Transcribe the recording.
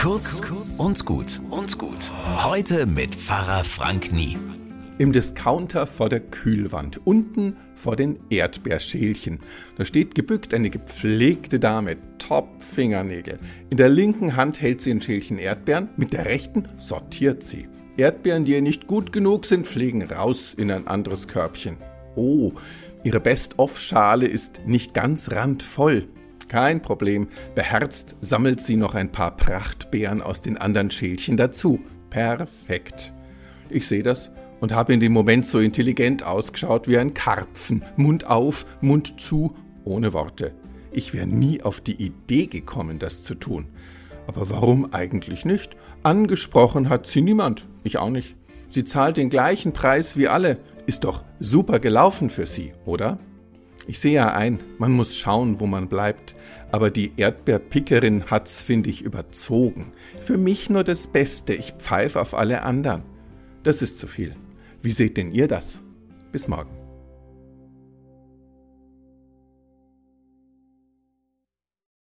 Kurz und gut und gut. Heute mit Pfarrer Frank Nie. Im Discounter vor der Kühlwand, unten vor den Erdbeerschälchen. Da steht gebückt eine gepflegte Dame, Top-Fingernägel. In der linken Hand hält sie ein Schälchen Erdbeeren, mit der rechten sortiert sie. Erdbeeren, die ihr nicht gut genug sind, fliegen raus in ein anderes Körbchen. Oh, ihre Best-of-Schale ist nicht ganz randvoll. Kein Problem, beherzt sammelt sie noch ein paar Prachtbeeren aus den anderen Schälchen dazu. Perfekt. Ich sehe das und habe in dem Moment so intelligent ausgeschaut wie ein Karpfen. Mund auf, Mund zu, ohne Worte. Ich wäre nie auf die Idee gekommen, das zu tun. Aber warum eigentlich nicht? Angesprochen hat sie niemand. Ich auch nicht. Sie zahlt den gleichen Preis wie alle. Ist doch super gelaufen für sie, oder? Ich sehe ja ein, man muss schauen, wo man bleibt. Aber die Erdbeerpickerin hat's, finde ich, überzogen. Für mich nur das Beste, ich pfeife auf alle anderen. Das ist zu viel. Wie seht denn ihr das? Bis morgen.